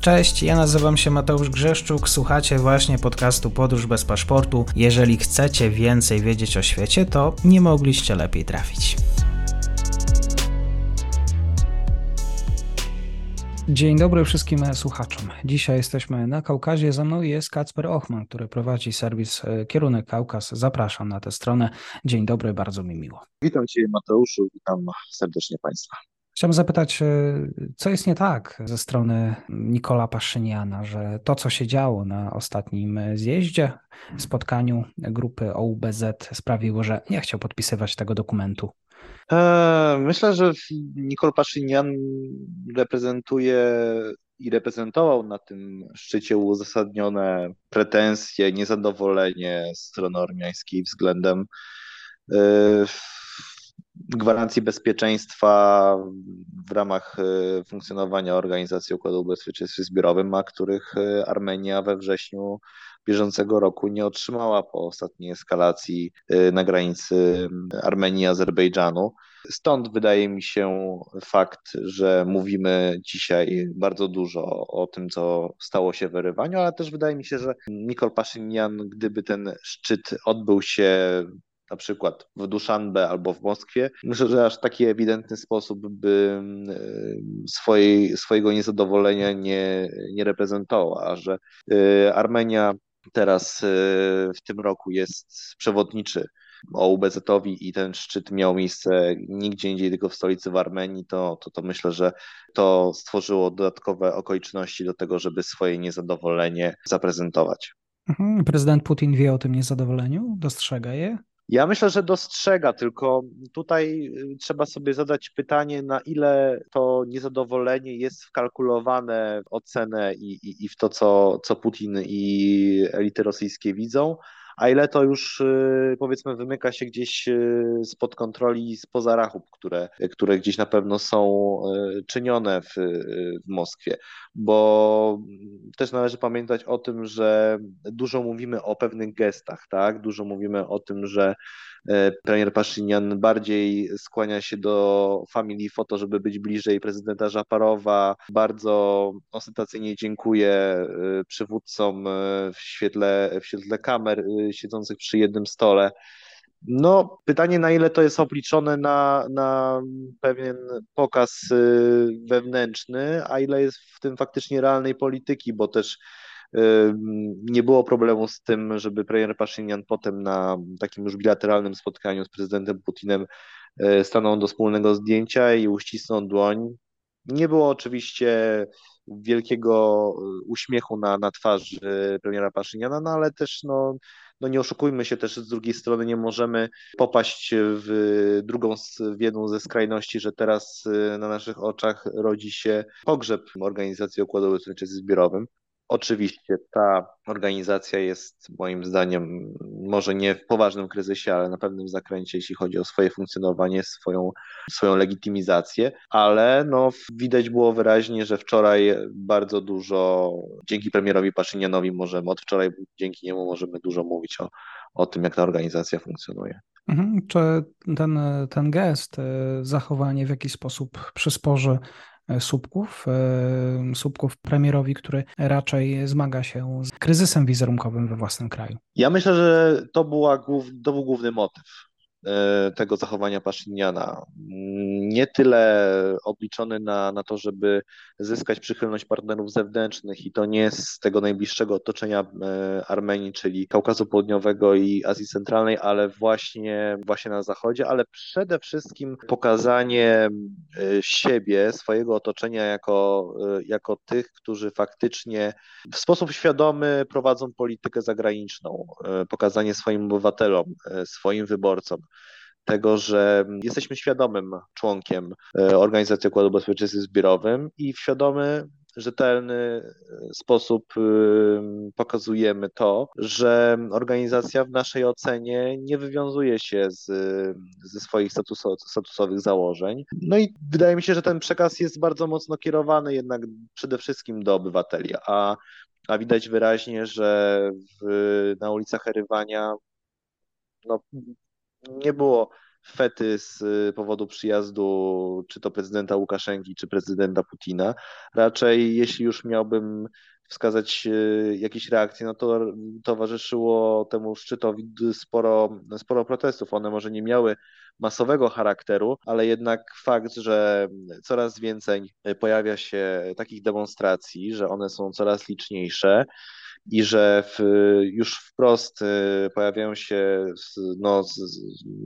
Cześć, ja nazywam się Mateusz Grzeszczuk, słuchacie właśnie podcastu Podróż bez paszportu. Jeżeli chcecie więcej wiedzieć o świecie, to nie mogliście lepiej trafić. Dzień dobry wszystkim słuchaczom. Dzisiaj jesteśmy na Kaukazie. Ze mną jest Kacper Ochman, który prowadzi serwis e, Kierunek Kaukaz. Zapraszam na tę stronę. Dzień dobry, bardzo mi miło. Witam Cię Mateuszu, witam serdecznie Państwa. Chciałbym zapytać, e, co jest nie tak ze strony Nikola Paszyniana, że to, co się działo na ostatnim zjeździe, spotkaniu grupy OUBZ sprawiło, że nie chciał podpisywać tego dokumentu? E, myślę, że Nikol Paszynian reprezentuje i reprezentował na tym szczycie uzasadnione pretensje, niezadowolenie strony ormiańskiej względem e, gwarancji bezpieczeństwa w ramach e, funkcjonowania Organizacji Układu o Bezpieczeństwie Zbiorowym, a których e, Armenia we wrześniu bieżącego roku nie otrzymała po ostatniej eskalacji e, na granicy Armenii i Azerbejdżanu. Stąd wydaje mi się fakt, że mówimy dzisiaj bardzo dużo o tym, co stało się w Erywaniu, ale też wydaje mi się, że Nikol Paszynian, gdyby ten szczyt odbył się na przykład w Duszanbe albo w Moskwie, myślę, że aż taki ewidentny sposób by swojej, swojego niezadowolenia nie, nie reprezentowała, że e, Armenia teraz e, w tym roku jest przewodniczy OUBZ-owi i ten szczyt miał miejsce nigdzie indziej, tylko w stolicy w Armenii, to, to, to myślę, że to stworzyło dodatkowe okoliczności do tego, żeby swoje niezadowolenie zaprezentować. Mhm. Prezydent Putin wie o tym niezadowoleniu, dostrzega je? Ja myślę, że dostrzega, tylko tutaj y, trzeba sobie zadać pytanie, na ile to niezadowolenie jest wkalkulowane w ocenę i, i, i w to, co, co Putin i elity rosyjskie widzą, a ile to już y, powiedzmy wymyka się gdzieś y, spod kontroli, spoza rachub, które, które gdzieś na pewno są y, czynione w, w Moskwie, bo też należy pamiętać o tym, że dużo mówimy o pewnych gestach, tak? Dużo mówimy o tym, że premier Paszynian bardziej skłania się do familii foto, żeby być bliżej prezydenta Żaparowa. Bardzo ostentacyjnie dziękuję e, przywódcom e, w świetle, w świetle kamer siedzących przy jednym stole. No, pytanie, na ile to jest obliczone na, na pewien pokaz wewnętrzny, a ile jest w tym faktycznie realnej polityki, bo też nie było problemu z tym, żeby premier Paszynian potem na takim już bilateralnym spotkaniu z prezydentem Putinem e, stanął do wspólnego zdjęcia i uścisnął dłoń. Nie było oczywiście wielkiego e, uśmiechu na, na twarzy premiera Paszyniana, no ale też no, no nie oszukujmy się też z drugiej strony nie możemy popaść w drugą, w jedną ze skrajności, że teraz e, na naszych oczach rodzi się pogrzeb organizacji Układu Bezpieczeństwa Zbiorowym. Oczywiście ta organizacja jest moim zdaniem może nie w poważnym kryzysie, ale na pewnym zakręcie, jeśli chodzi o swoje funkcjonowanie, swoją, swoją legitymizację, ale no, widać było wyraźnie, że wczoraj bardzo dużo, dzięki premierowi Paszynianowi możemy, od wczoraj dzięki niemu możemy dużo mówić o, o tym, jak ta organizacja funkcjonuje. Mhm. Czy ten, ten gest, e, zachowanie w jakiś sposób przysporzy słupków, e, słupków premierowi, który raczej zmaga się z kryzysem wizerunkowym we własnym kraju. Ja myślę, że to, była, to był główny motyw. E, tego zachowania Paszyniana. Nie tyle obliczony na, na to, żeby zyskać przychylność partnerów zewnętrznych i to nie z tego najbliższego otoczenia e, Armenii, czyli Kaukazu Południowego i Azji Centralnej, ale właśnie, właśnie na zachodzie, ale przede wszystkim pokazanie e, siebie, swojego otoczenia jako, jako tych, którzy faktycznie w sposób świadomy prowadzą politykę zagraniczną, pokazanie swoim obywatelom, swoim wyborcom, tego, że jesteśmy świadomym członkiem e, Organizacji Układu Bezpieczeństwa Zbiorowym i w świadomy, rzetelny e, sposób e, pokazujemy to, że organizacja w naszej ocenie nie wywiązuje się z, ze swoich statusowych założeń. No i wydaje mi się, że ten przekaz jest bardzo mocno kierowany jednak przede wszystkim do obywateli, a, a widać wyraźnie, że w, na ulicach Erywania no, nie było fety z powodu przyjazdu czy to prezydenta Łukaszenki, czy prezydenta Putina. Raczej jeśli już miałbym wskazać e, jakieś reakcje, no to towarzyszyło temu szczytowi sporo, sporo protestów. One może nie miały masowego charakteru, ale jednak fakt, że coraz więcej pojawia się takich demonstracji, że one są coraz liczniejsze, i że w, już wprost e, pojawiają się no,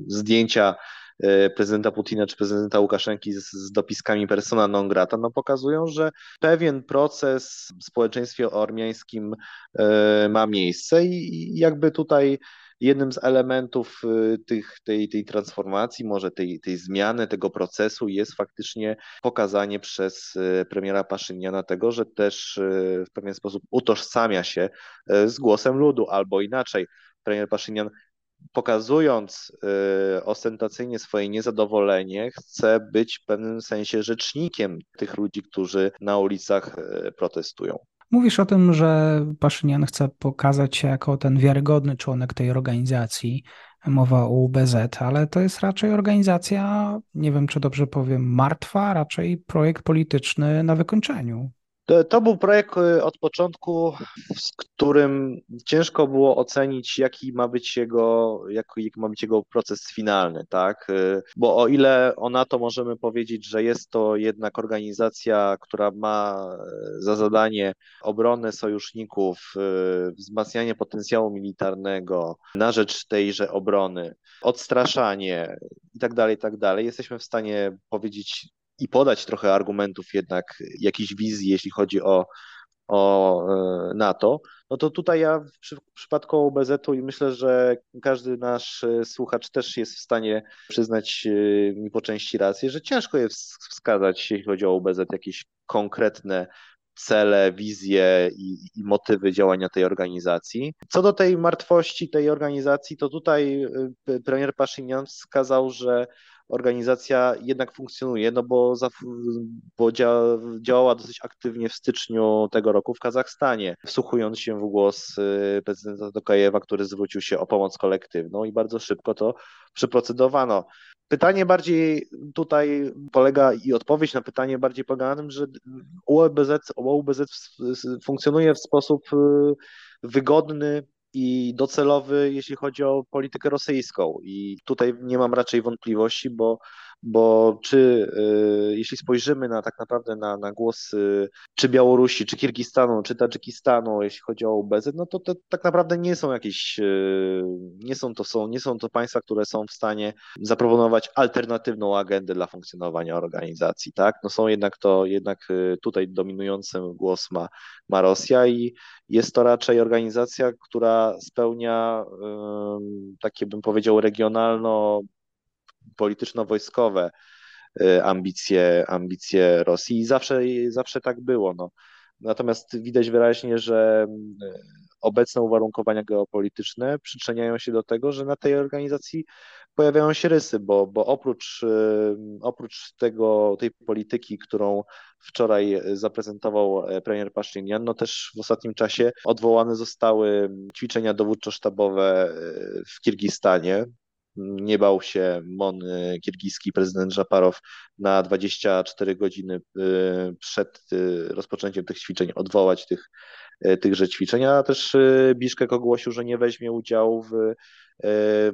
zdjęcia e, prezydenta Putina czy prezydenta Łukaszenki z, z, dopiskami persona non grata, no pokazują, że pewien proces w społeczeństwie ormiańskim e, ma miejsce i jakby tutaj jednym z elementów y, tych, tej, tej transformacji, może tej, tej zmiany, tego procesu jest faktycznie pokazanie przez premiera Paszyniana tego, że też w pewien sposób utożsamia się z głosem ludu, albo inaczej. Premier Paszynian pokazując ostentacyjnie swoje niezadowolenie, chce być w pewnym sensie rzecznikiem tych ludzi, którzy na ulicach protestują. Mówisz o tym, że Paszynian chce pokazać się jako ten wiarygodny członek tej organizacji. Mowa o UBZ, ale to jest raczej organizacja, nie wiem czy dobrze powiem, martwa, raczej projekt polityczny na wykończeniu. To, to, był projekt y, od początku, z którym ciężko było ocenić, jaki ma być jego, jaki ma być jego proces finalny, tak? Y, bo o ile o NATO możemy powiedzieć, że jest to jednak organizacja, która ma y, za zadanie obronę sojuszników, wzmacnianie potencjału militarnego na rzecz tejże obrony, odstraszanie i tak dalej, i tak jesteśmy w stanie powiedzieć i podać trochę argumentów jednak, jakiejś wizji, jeśli chodzi o, o e, NATO, no to tutaj ja w przypadku OBZ-u i myślę, że każdy nasz e, słuchacz też jest w stanie przyznać e, mi po części rację, że ciężko jest wskazać, jeśli chodzi o OBZ, jakieś konkretne cele, wizje i, i, motywy działania tej organizacji. Co do tej martwości tej organizacji, to tutaj premier Paszynian wskazał, że organizacja jednak funkcjonuje, no bo, za, bo dzia, działała dosyć aktywnie w styczniu tego roku w Kazachstanie, wsłuchując się w głos y, prezydenta Tokajewa, który zwrócił się o pomoc kolektywną i bardzo szybko to przeprocedowano. Pytanie bardziej tutaj polega i odpowiedź na pytanie bardziej polega na tym, że UOBZ, UOBZ funkcjonuje w sposób y, wygodny i docelowy, jeśli chodzi o politykę rosyjską. I tutaj nie mam raczej wątpliwości, bo bo czy y, jeśli spojrzymy na tak naprawdę na, na głos y, czy Białorusi, czy Kirgistanu, czy Tadżykistanu, jeśli chodzi o UBZ, no to, to tak naprawdę nie są jakieś, y, nie są to są, nie są to państwa, które są w stanie zaproponować alternatywną agendę dla funkcjonowania organizacji, tak? No są jednak to, jednak tutaj dominującym głos ma, ma Rosja i jest to raczej organizacja, która spełnia takie bym powiedział regionalno polityczno-wojskowe y, ambicje, ambicje Rosji i zawsze, zawsze tak było. No. Natomiast widać wyraźnie, że y, obecne uwarunkowania geopolityczne przyczyniają się do tego, że na tej organizacji pojawiają się rysy, bo, bo oprócz, y, oprócz tego, tej polityki, którą wczoraj zaprezentował e, premier Paszynian, no też w ostatnim czasie odwołane zostały ćwiczenia dowódczo-sztabowe w Kirgistanie, nie bał się Mon kirgiski prezydent Żaparow na 24 godziny y, przed y, rozpoczęciem tych ćwiczeń odwołać tych, tychże ćwiczeń, a też Biszkek ogłosił, że nie weźmie udziału w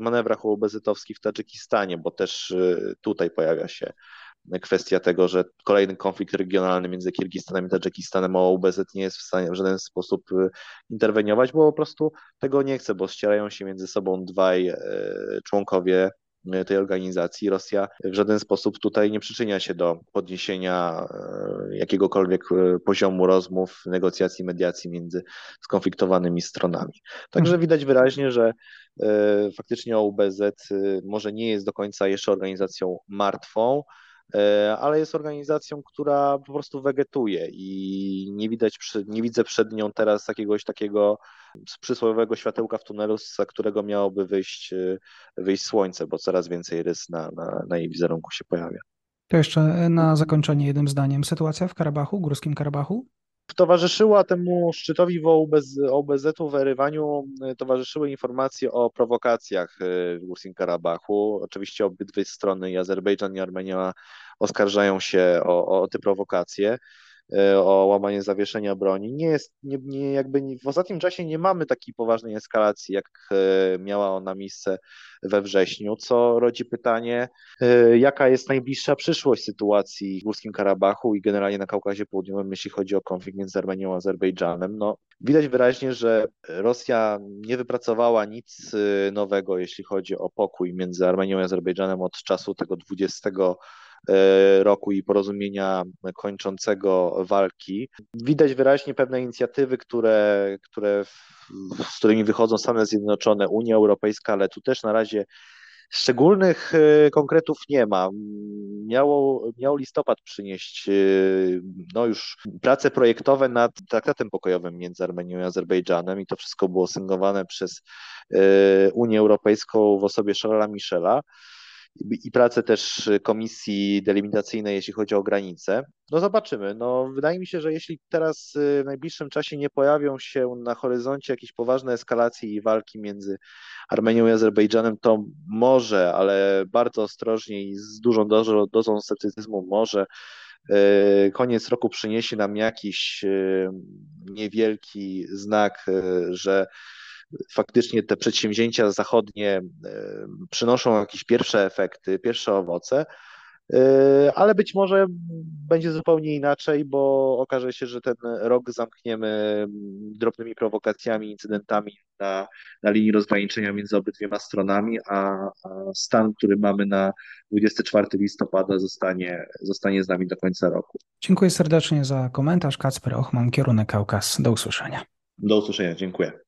manewrach obezytowskich w Tadżykistanie, bo też tutaj pojawia się kwestia tego, że kolejny konflikt regionalny między Kirgistanem i Tadżykistanem o UBZ nie jest w stanie w żaden sposób y, interweniować, bo po prostu tego nie chce, bo ścierają się między sobą dwaj e, członkowie y, tej organizacji. Rosja w żaden sposób tutaj nie przyczynia się do podniesienia e, jakiegokolwiek e, poziomu rozmów, negocjacji, mediacji między skonfliktowanymi stronami. Także mhm. widać wyraźnie, że faktycznie OUBZ może nie jest do końca jeszcze organizacją martwą, ale jest organizacją, która po prostu wegetuje i nie widać, nie widzę przed nią teraz jakiegoś takiego przysłowiowego światełka w tunelu, z którego miałoby wyjść, e, wyjść słońce, bo coraz więcej rys na, na, na jej wizerunku się pojawia. To jeszcze na zakończenie jednym zdaniem. Sytuacja w Karabachu, Górskim Karabachu? Towarzyszyła temu szczytowi OBZ, OBZ-u w Erywaniu, towarzyszyły informacje o prowokacjach w Górskim Karabachu. Oczywiście obydwie strony, i Azerbejdżan i Armenia, oskarżają się o, o te prowokacje. E, o łamanie zawieszenia broni. Nie jest, nie, nie, jakby w ostatnim czasie nie mamy takiej poważnej eskalacji, jak e, miała ona miejsce we wrześniu, co rodzi pytanie, e, jaka jest najbliższa przyszłość sytuacji w Górskim Karabachu i generalnie na Kaukazie Południowym, jeśli chodzi o konflikt między Armenią a Azerbejdżanem. No, widać wyraźnie, że Rosja nie wypracowała nic nowego, jeśli chodzi o pokój między Armenią i Azerbejdżanem od czasu tego 20 E, roku i porozumienia kończącego walki. Widać wyraźnie pewne inicjatywy, które, które z którymi wychodzą Stany Zjednoczone, Unia Europejska, ale tu też na razie Szczególnych e, konkretów nie ma. Miało, miał listopad przynieść e, no już prace projektowe nad traktatem pokojowym między Armenią i Azerbejdżanem i to wszystko było sygnowane przez Unię Europejską w osobie Charlesa Michela i pracę też komisji delimitacyjnej, jeśli chodzi o granice. No zobaczymy. No, wydaje mi się, że jeśli teraz y, w najbliższym czasie nie pojawią się na horyzoncie jakieś poważne eskalacje i walki między Armenią i Azerbejdżanem, to może, ale bardzo ostrożnie i z dużą dozą, dozą sceptycyzmu może y, koniec roku przyniesie nam jakiś y, niewielki znak, że faktycznie te przedsięwzięcia zachodnie e, przynoszą jakieś pierwsze efekty, pierwsze owoce, e, ale być może będzie zupełnie inaczej, bo okaże się, że ten rok zamkniemy drobnymi prowokacjami, incydentami na, na linii rozgraniczenia między obydwiema stronami, a, a stan, który mamy na 24 listopada zostanie, zostanie z nami do końca roku. Dziękuję serdecznie za komentarz. Kacper Ochman, kierunek Kaukaz. Do usłyszenia. Do usłyszenia, dziękuję.